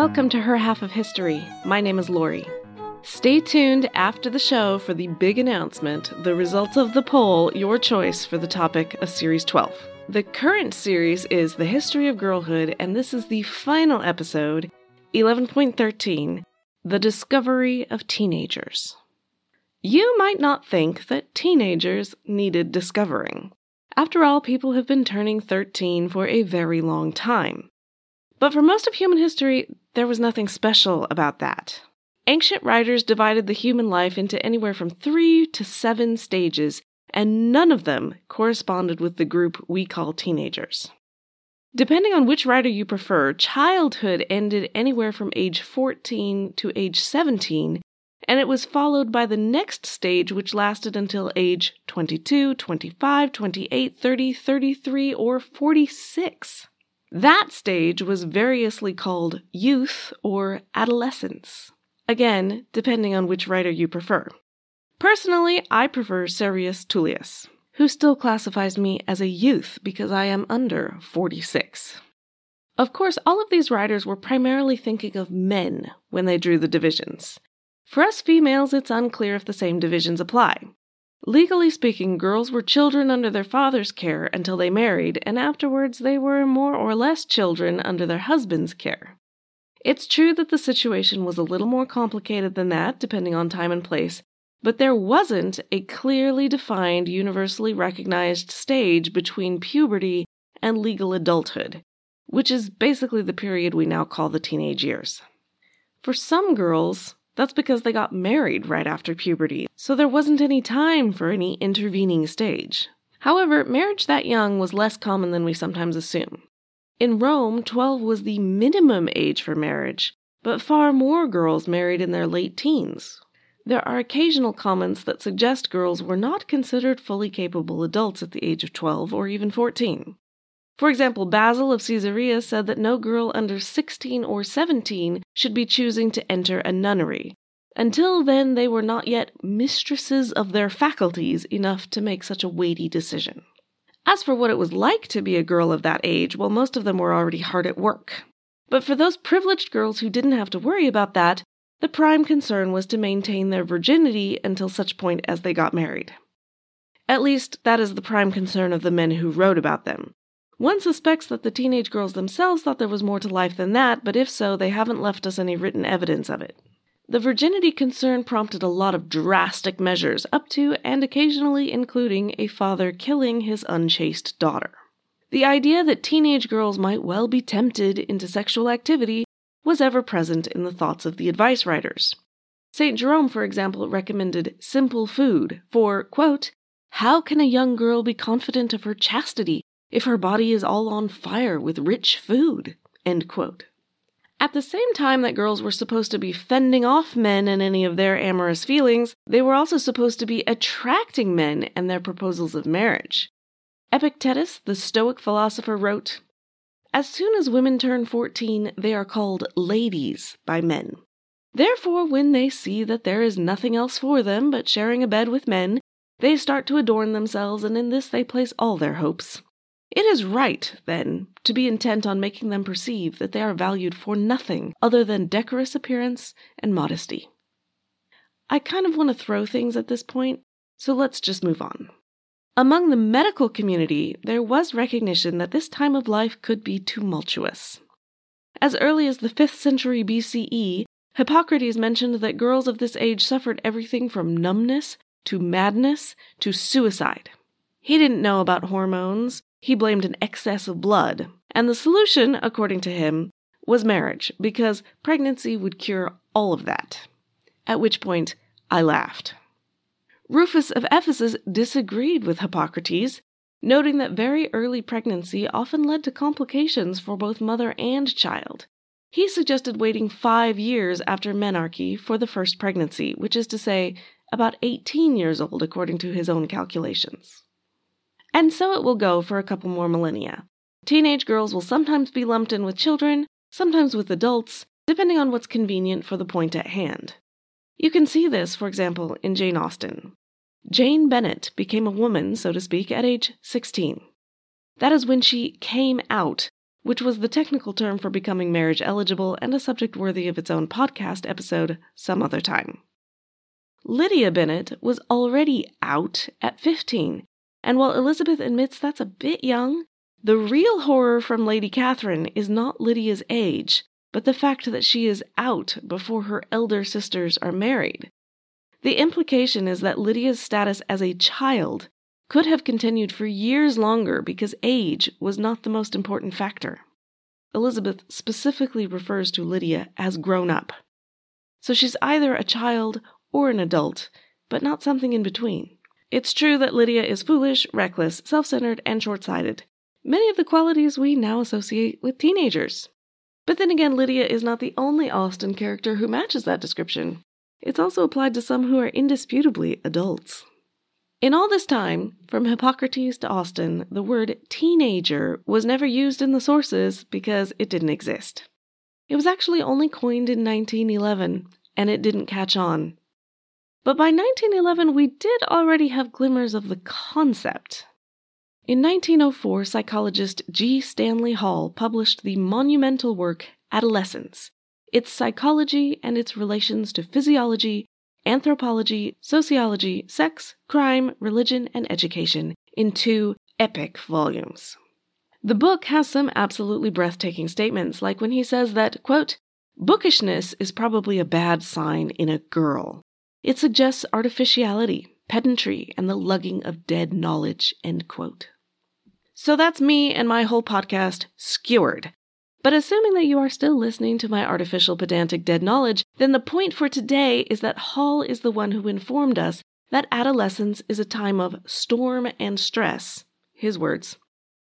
Welcome to Her Half of History. My name is Lori. Stay tuned after the show for the big announcement the results of the poll, your choice for the topic of Series 12. The current series is The History of Girlhood, and this is the final episode, 11.13 The Discovery of Teenagers. You might not think that teenagers needed discovering. After all, people have been turning 13 for a very long time. But for most of human history, there was nothing special about that. Ancient writers divided the human life into anywhere from three to seven stages, and none of them corresponded with the group we call teenagers. Depending on which writer you prefer, childhood ended anywhere from age 14 to age 17, and it was followed by the next stage, which lasted until age 22, 25, 28, 30, 33, or 46. That stage was variously called youth or adolescence. Again, depending on which writer you prefer. Personally, I prefer Servius Tullius, who still classifies me as a youth because I am under 46. Of course, all of these writers were primarily thinking of men when they drew the divisions. For us females, it's unclear if the same divisions apply. Legally speaking, girls were children under their father's care until they married, and afterwards they were more or less children under their husband's care. It's true that the situation was a little more complicated than that, depending on time and place, but there wasn't a clearly defined, universally recognized stage between puberty and legal adulthood, which is basically the period we now call the teenage years. For some girls, that's because they got married right after puberty, so there wasn't any time for any intervening stage. However, marriage that young was less common than we sometimes assume. In Rome, 12 was the minimum age for marriage, but far more girls married in their late teens. There are occasional comments that suggest girls were not considered fully capable adults at the age of 12 or even 14. For example, Basil of Caesarea said that no girl under 16 or 17 should be choosing to enter a nunnery. Until then, they were not yet mistresses of their faculties enough to make such a weighty decision. As for what it was like to be a girl of that age, well, most of them were already hard at work. But for those privileged girls who didn't have to worry about that, the prime concern was to maintain their virginity until such point as they got married. At least, that is the prime concern of the men who wrote about them. One suspects that the teenage girls themselves thought there was more to life than that, but if so, they haven't left us any written evidence of it. The virginity concern prompted a lot of drastic measures, up to and occasionally including a father killing his unchaste daughter. The idea that teenage girls might well be tempted into sexual activity was ever present in the thoughts of the advice writers. St. Jerome, for example, recommended simple food for, quote, How can a young girl be confident of her chastity if her body is all on fire with rich food? At the same time that girls were supposed to be fending off men and any of their amorous feelings, they were also supposed to be attracting men and their proposals of marriage. Epictetus, the Stoic philosopher, wrote As soon as women turn 14, they are called ladies by men. Therefore, when they see that there is nothing else for them but sharing a bed with men, they start to adorn themselves, and in this they place all their hopes. It is right, then, to be intent on making them perceive that they are valued for nothing other than decorous appearance and modesty. I kind of want to throw things at this point, so let's just move on. Among the medical community, there was recognition that this time of life could be tumultuous. As early as the 5th century BCE, Hippocrates mentioned that girls of this age suffered everything from numbness to madness to suicide. He didn't know about hormones, he blamed an excess of blood. And the solution, according to him, was marriage, because pregnancy would cure all of that. At which point, I laughed. Rufus of Ephesus disagreed with Hippocrates, noting that very early pregnancy often led to complications for both mother and child. He suggested waiting five years after menarche for the first pregnancy, which is to say, about 18 years old according to his own calculations. And so it will go for a couple more millennia. Teenage girls will sometimes be lumped in with children, sometimes with adults, depending on what's convenient for the point at hand. You can see this, for example, in Jane Austen. Jane Bennet became a woman, so to speak, at age 16. That is when she came out, which was the technical term for becoming marriage eligible and a subject worthy of its own podcast episode some other time. Lydia Bennet was already out at 15, and while Elizabeth admits that's a bit young, the real horror from Lady Catherine is not Lydia's age, but the fact that she is out before her elder sisters are married. The implication is that Lydia's status as a child could have continued for years longer because age was not the most important factor. Elizabeth specifically refers to Lydia as grown up. So she's either a child or an adult, but not something in between. It's true that Lydia is foolish, reckless, self centered, and short sighted, many of the qualities we now associate with teenagers. But then again, Lydia is not the only Austen character who matches that description. It's also applied to some who are indisputably adults. In all this time, from Hippocrates to Austen, the word teenager was never used in the sources because it didn't exist. It was actually only coined in 1911, and it didn't catch on. But by 1911, we did already have glimmers of the concept. In 1904, psychologist G. Stanley Hall published the monumental work Adolescence Its Psychology and Its Relations to Physiology, Anthropology, Sociology, Sex, Crime, Religion, and Education in two epic volumes. The book has some absolutely breathtaking statements, like when he says that, quote, bookishness is probably a bad sign in a girl. It suggests artificiality, pedantry, and the lugging of dead knowledge, end quote. So that's me and my whole podcast skewered. But assuming that you are still listening to my artificial pedantic dead knowledge, then the point for today is that Hall is the one who informed us that adolescence is a time of storm and stress, his words,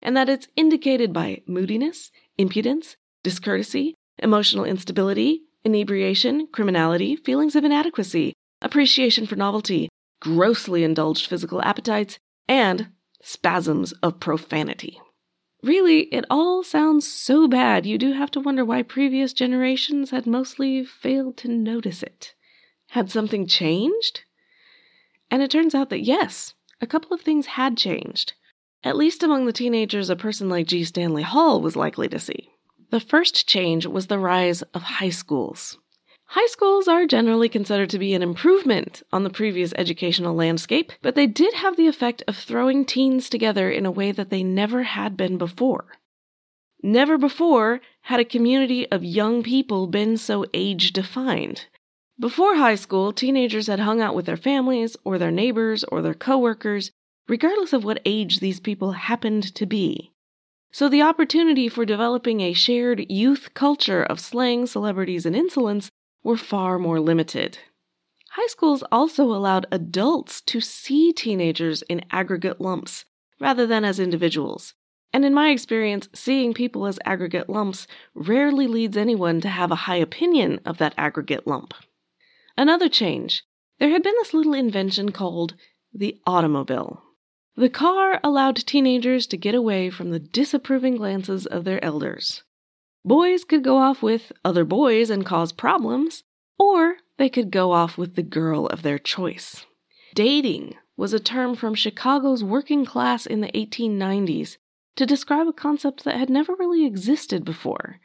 and that it's indicated by moodiness, impudence, discourtesy, emotional instability, inebriation, criminality, feelings of inadequacy, appreciation for novelty, grossly indulged physical appetites, and spasms of profanity. Really, it all sounds so bad, you do have to wonder why previous generations had mostly failed to notice it. Had something changed? And it turns out that yes, a couple of things had changed. At least among the teenagers a person like G. Stanley Hall was likely to see. The first change was the rise of high schools. High schools are generally considered to be an improvement on the previous educational landscape, but they did have the effect of throwing teens together in a way that they never had been before. Never before had a community of young people been so age defined. Before high school, teenagers had hung out with their families or their neighbors or their coworkers, regardless of what age these people happened to be. So the opportunity for developing a shared youth culture of slang, celebrities, and insolence were far more limited. High schools also allowed adults to see teenagers in aggregate lumps rather than as individuals. And in my experience, seeing people as aggregate lumps rarely leads anyone to have a high opinion of that aggregate lump. Another change there had been this little invention called the automobile. The car allowed teenagers to get away from the disapproving glances of their elders. Boys could go off with other boys and cause problems, or they could go off with the girl of their choice. Dating was a term from Chicago's working class in the 1890s to describe a concept that had never really existed before.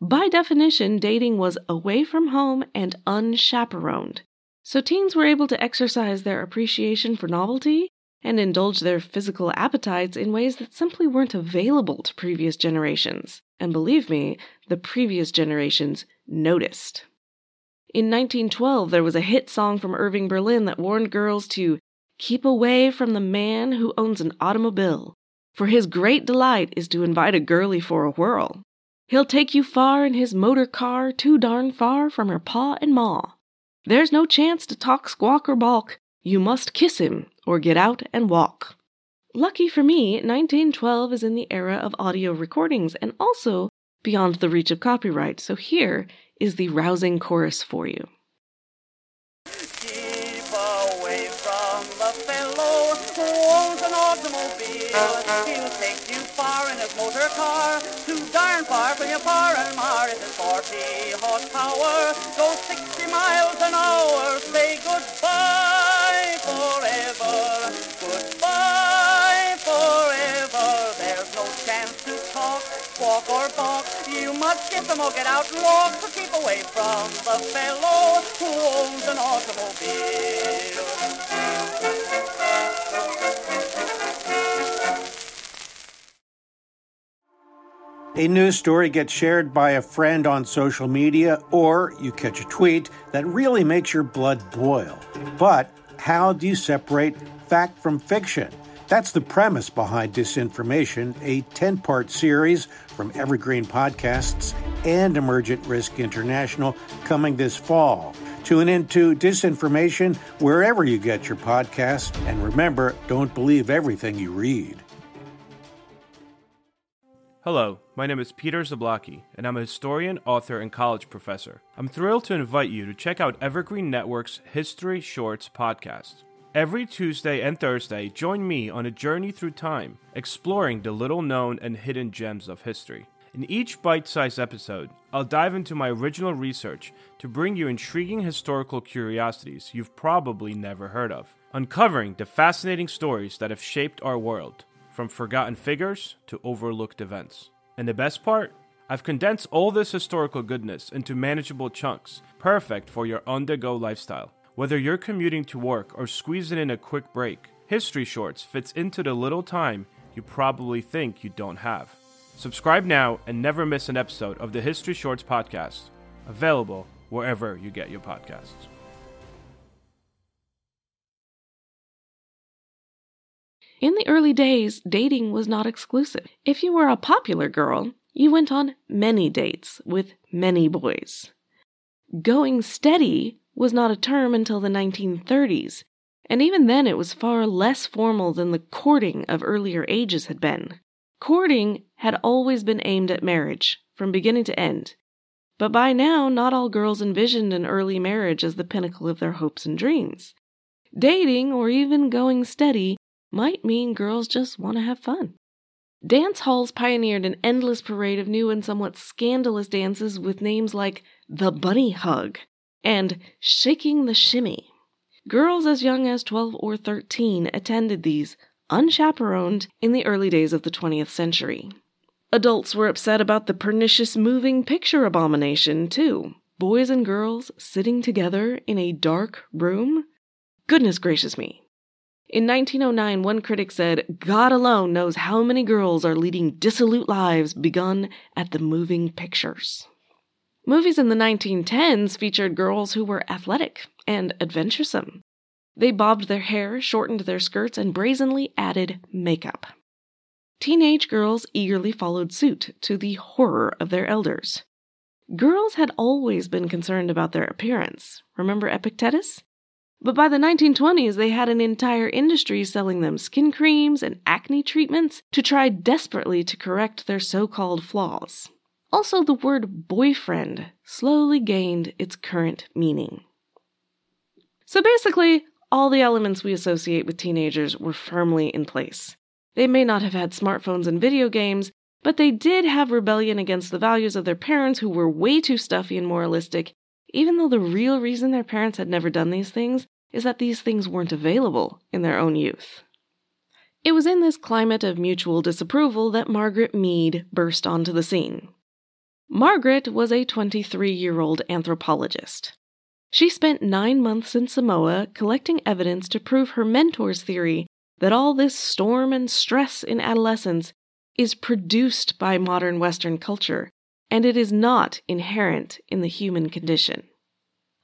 By definition, dating was away from home and unchaperoned, so teens were able to exercise their appreciation for novelty and indulge their physical appetites in ways that simply weren't available to previous generations. And believe me, the previous generations noticed. In 1912, there was a hit song from Irving Berlin that warned girls to keep away from the man who owns an automobile, for his great delight is to invite a girlie for a whirl. He'll take you far in his motor car, too darn far from her pa and ma. There's no chance to talk, squawk, or balk. You must kiss him or get out and walk. Lucky for me, 1912 is in the era of audio recordings and also beyond the reach of copyright, so here is the rousing chorus for you. Keep away from the fellow who owns an automobile. He'll take you far in his motor car, too darn far from your far and mar. It is 40 horsepower, go 60 miles an hour. Must get them or get so keep away from the fellow who owns an automobile. A news story gets shared by a friend on social media, or you catch a tweet that really makes your blood boil. But how do you separate fact from fiction? That's the premise behind Disinformation, a 10 part series from Evergreen Podcasts and Emergent Risk International coming this fall. Tune into Disinformation wherever you get your podcasts, and remember, don't believe everything you read. Hello, my name is Peter Zablocki, and I'm a historian, author, and college professor. I'm thrilled to invite you to check out Evergreen Network's History Shorts podcast. Every Tuesday and Thursday, join me on a journey through time, exploring the little known and hidden gems of history. In each bite sized episode, I'll dive into my original research to bring you intriguing historical curiosities you've probably never heard of, uncovering the fascinating stories that have shaped our world from forgotten figures to overlooked events. And the best part? I've condensed all this historical goodness into manageable chunks, perfect for your on the go lifestyle. Whether you're commuting to work or squeezing in a quick break, History Shorts fits into the little time you probably think you don't have. Subscribe now and never miss an episode of the History Shorts podcast, available wherever you get your podcasts. In the early days, dating was not exclusive. If you were a popular girl, you went on many dates with many boys. Going steady was not a term until the 1930s, and even then it was far less formal than the courting of earlier ages had been. Courting had always been aimed at marriage, from beginning to end. But by now, not all girls envisioned an early marriage as the pinnacle of their hopes and dreams. Dating, or even going steady, might mean girls just want to have fun. Dance halls pioneered an endless parade of new and somewhat scandalous dances with names like the bunny hug and shaking the shimmy. Girls as young as 12 or 13 attended these, unchaperoned, in the early days of the 20th century. Adults were upset about the pernicious moving picture abomination, too. Boys and girls sitting together in a dark room? Goodness gracious me. In 1909, one critic said, God alone knows how many girls are leading dissolute lives begun at the moving pictures. Movies in the 1910s featured girls who were athletic and adventuresome. They bobbed their hair, shortened their skirts, and brazenly added makeup. Teenage girls eagerly followed suit, to the horror of their elders. Girls had always been concerned about their appearance. Remember Epictetus? But by the 1920s, they had an entire industry selling them skin creams and acne treatments to try desperately to correct their so called flaws. Also, the word boyfriend slowly gained its current meaning. So basically, all the elements we associate with teenagers were firmly in place. They may not have had smartphones and video games, but they did have rebellion against the values of their parents who were way too stuffy and moralistic even though the real reason their parents had never done these things is that these things weren't available in their own youth. It was in this climate of mutual disapproval that Margaret Mead burst onto the scene. Margaret was a 23 year old anthropologist. She spent nine months in Samoa collecting evidence to prove her mentor's theory that all this storm and stress in adolescence is produced by modern Western culture and it is not inherent in the human condition.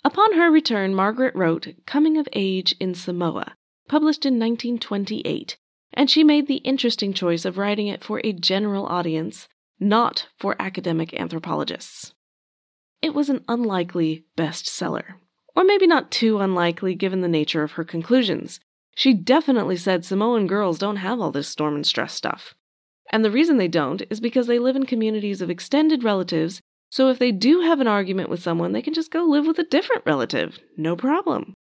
Upon her return, Margaret wrote Coming of Age in Samoa, published in 1928, and she made the interesting choice of writing it for a general audience, not for academic anthropologists. It was an unlikely bestseller, or maybe not too unlikely given the nature of her conclusions. She definitely said Samoan girls don't have all this storm and stress stuff. And the reason they don't is because they live in communities of extended relatives, so if they do have an argument with someone, they can just go live with a different relative. No problem.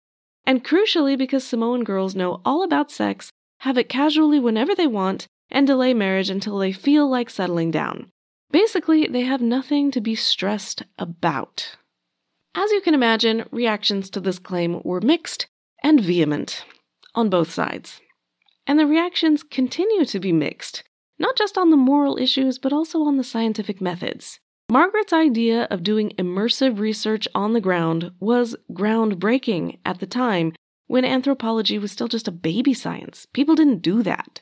And crucially, because Samoan girls know all about sex, have it casually whenever they want, and delay marriage until they feel like settling down. Basically, they have nothing to be stressed about. As you can imagine, reactions to this claim were mixed and vehement on both sides. And the reactions continue to be mixed not just on the moral issues, but also on the scientific methods. Margaret's idea of doing immersive research on the ground was groundbreaking at the time when anthropology was still just a baby science. People didn't do that.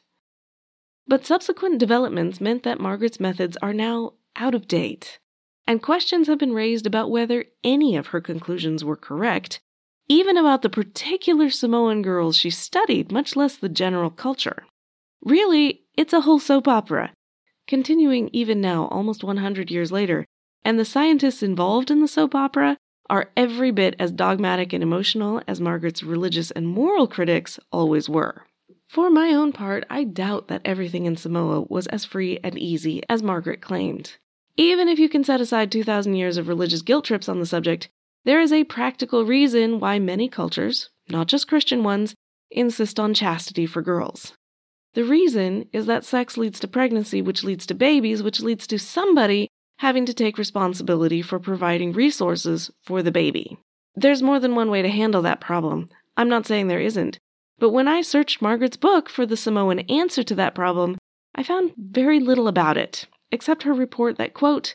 But subsequent developments meant that Margaret's methods are now out of date, and questions have been raised about whether any of her conclusions were correct, even about the particular Samoan girls she studied, much less the general culture. Really, it's a whole soap opera, continuing even now, almost 100 years later, and the scientists involved in the soap opera are every bit as dogmatic and emotional as Margaret's religious and moral critics always were. For my own part, I doubt that everything in Samoa was as free and easy as Margaret claimed. Even if you can set aside 2,000 years of religious guilt trips on the subject, there is a practical reason why many cultures, not just Christian ones, insist on chastity for girls. The reason is that sex leads to pregnancy, which leads to babies, which leads to somebody having to take responsibility for providing resources for the baby. There's more than one way to handle that problem. I'm not saying there isn't. But when I searched Margaret's book for the Samoan answer to that problem, I found very little about it, except her report that, quote,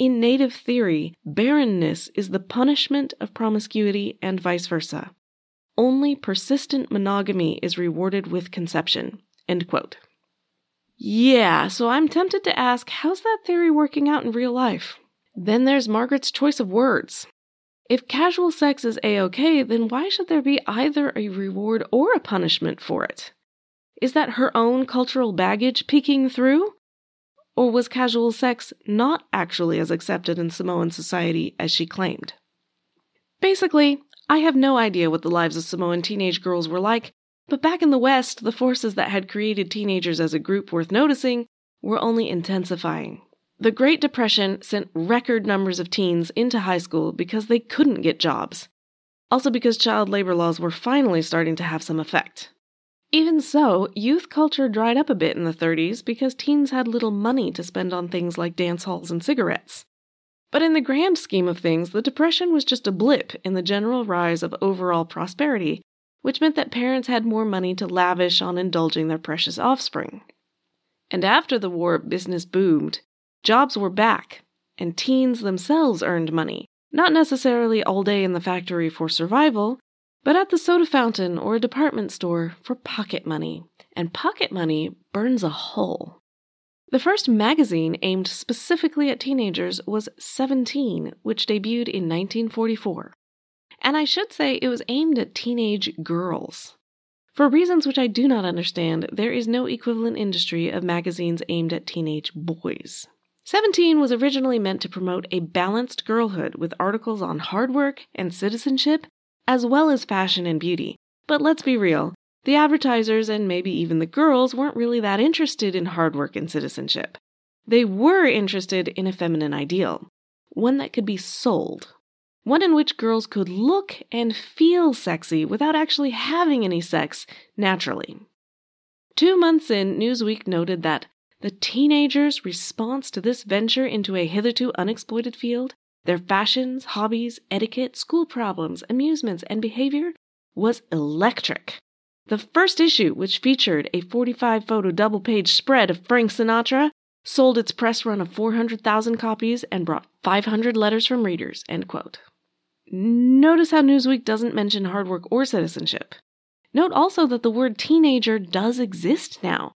in native theory, barrenness is the punishment of promiscuity and vice versa. Only persistent monogamy is rewarded with conception. End quote. Yeah, so I'm tempted to ask how's that theory working out in real life? Then there's Margaret's choice of words. If casual sex is a okay, then why should there be either a reward or a punishment for it? Is that her own cultural baggage peeking through? Or was casual sex not actually as accepted in Samoan society as she claimed? Basically, I have no idea what the lives of Samoan teenage girls were like, but back in the West, the forces that had created teenagers as a group worth noticing were only intensifying. The Great Depression sent record numbers of teens into high school because they couldn't get jobs. Also, because child labor laws were finally starting to have some effect. Even so, youth culture dried up a bit in the 30s because teens had little money to spend on things like dance halls and cigarettes. But in the grand scheme of things, the Depression was just a blip in the general rise of overall prosperity which meant that parents had more money to lavish on indulging their precious offspring. And after the war, business boomed. Jobs were back, and teens themselves earned money, not necessarily all day in the factory for survival, but at the soda fountain or a department store for pocket money. And pocket money burns a hole. The first magazine aimed specifically at teenagers was Seventeen, which debuted in 1944. And I should say it was aimed at teenage girls. For reasons which I do not understand, there is no equivalent industry of magazines aimed at teenage boys. Seventeen was originally meant to promote a balanced girlhood with articles on hard work and citizenship, as well as fashion and beauty. But let's be real, the advertisers and maybe even the girls weren't really that interested in hard work and citizenship. They were interested in a feminine ideal, one that could be sold one in which girls could look and feel sexy without actually having any sex naturally. Two months in, Newsweek noted that the teenagers' response to this venture into a hitherto unexploited field, their fashions, hobbies, etiquette, school problems, amusements, and behavior, was electric. The first issue, which featured a 45 photo double page spread of Frank Sinatra, sold its press run of 400,000 copies and brought 500 letters from readers. End quote. Notice how Newsweek doesn't mention hard work or citizenship. Note also that the word teenager does exist now,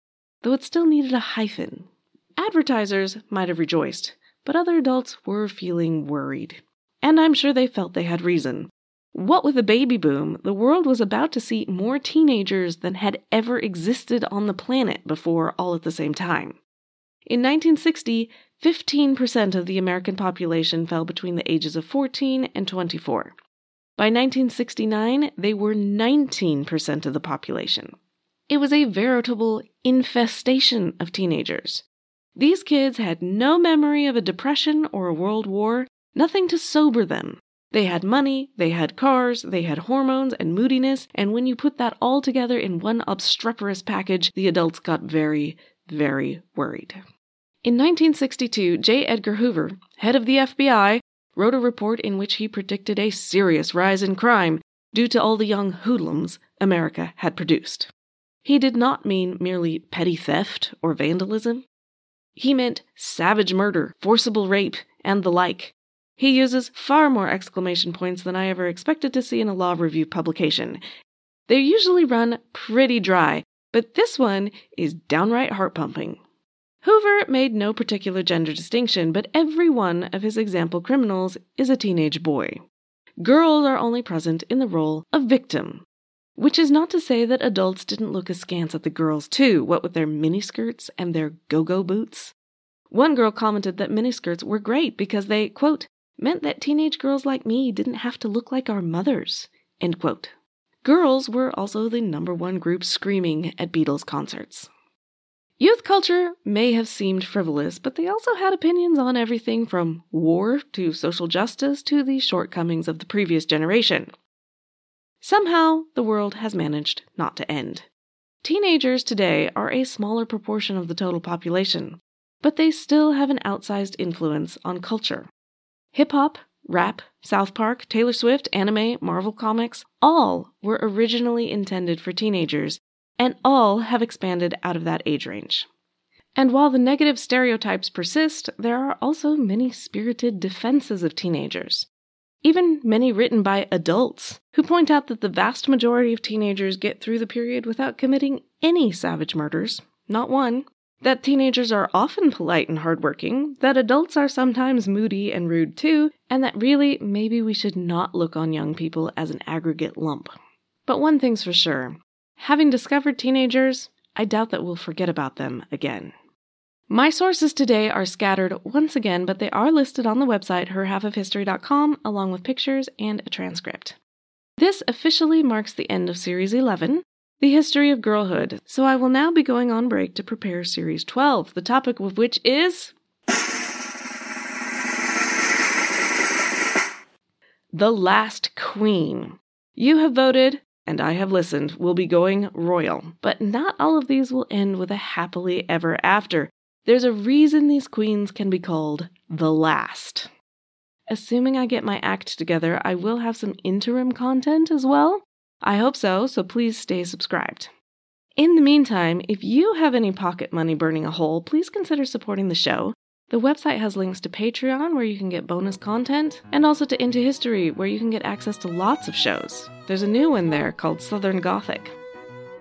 though it still needed a hyphen. Advertisers might have rejoiced, but other adults were feeling worried. And I'm sure they felt they had reason. What with the baby boom, the world was about to see more teenagers than had ever existed on the planet before all at the same time. In 1960, 15% of the American population fell between the ages of 14 and 24. By 1969, they were 19% of the population. It was a veritable infestation of teenagers. These kids had no memory of a depression or a world war, nothing to sober them. They had money, they had cars, they had hormones and moodiness, and when you put that all together in one obstreperous package, the adults got very, very worried. In 1962, J. Edgar Hoover, head of the FBI, wrote a report in which he predicted a serious rise in crime due to all the young hoodlums America had produced. He did not mean merely petty theft or vandalism. He meant savage murder, forcible rape, and the like. He uses far more exclamation points than I ever expected to see in a law review publication. They usually run pretty dry, but this one is downright heart pumping. Hoover made no particular gender distinction, but every one of his example criminals is a teenage boy. Girls are only present in the role of victim. Which is not to say that adults didn't look askance at the girls, too, what with their miniskirts and their go go boots. One girl commented that miniskirts were great because they, quote, meant that teenage girls like me didn't have to look like our mothers, end quote. Girls were also the number one group screaming at Beatles concerts. Youth culture may have seemed frivolous, but they also had opinions on everything from war to social justice to the shortcomings of the previous generation. Somehow, the world has managed not to end. Teenagers today are a smaller proportion of the total population, but they still have an outsized influence on culture. Hip hop, rap, South Park, Taylor Swift, anime, Marvel Comics, all were originally intended for teenagers, and all have expanded out of that age range. And while the negative stereotypes persist, there are also many spirited defenses of teenagers even many written by adults, who point out that the vast majority of teenagers get through the period without committing any savage murders, not one. That teenagers are often polite and hardworking, that adults are sometimes moody and rude too, and that really maybe we should not look on young people as an aggregate lump. But one thing's for sure having discovered teenagers, I doubt that we'll forget about them again. My sources today are scattered once again, but they are listed on the website herhalfofhistory.com along with pictures and a transcript. This officially marks the end of Series 11, The History of Girlhood, so I will now be going on break to prepare Series 12, the topic of which is. The Last Queen. You have voted, and I have listened, We'll be going royal, but not all of these will end with a happily ever after. There's a reason these queens can be called the last. Assuming I get my act together, I will have some interim content as well. I hope so, so please stay subscribed. In the meantime, if you have any pocket money burning a hole, please consider supporting the show. The website has links to Patreon, where you can get bonus content, and also to Into History, where you can get access to lots of shows. There's a new one there called Southern Gothic.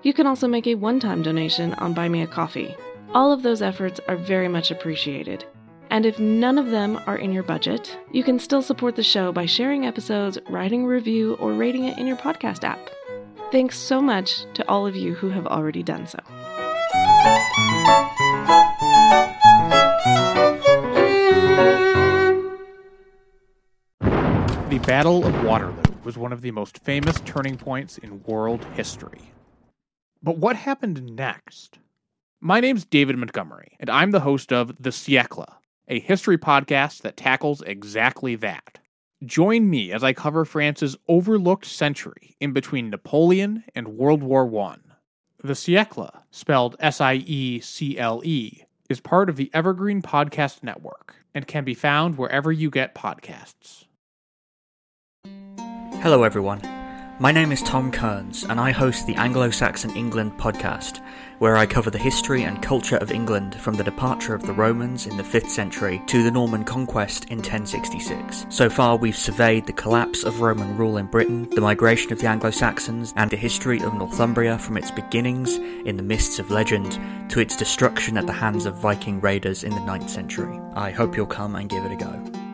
You can also make a one time donation on Buy Me a Coffee. All of those efforts are very much appreciated. And if none of them are in your budget, you can still support the show by sharing episodes, writing a review, or rating it in your podcast app. Thanks so much to all of you who have already done so. The Battle of Waterloo was one of the most famous turning points in world history. But what happened next? My name's David Montgomery, and I'm the host of The Siècle, a history podcast that tackles exactly that. Join me as I cover France's overlooked century in between Napoleon and World War I. The Siècle, spelled S I E C L E, is part of the Evergreen Podcast Network and can be found wherever you get podcasts. Hello, everyone. My name is Tom Kearns, and I host the Anglo Saxon England podcast, where I cover the history and culture of England from the departure of the Romans in the 5th century to the Norman conquest in 1066. So far, we've surveyed the collapse of Roman rule in Britain, the migration of the Anglo Saxons, and the history of Northumbria from its beginnings in the mists of legend to its destruction at the hands of Viking raiders in the 9th century. I hope you'll come and give it a go.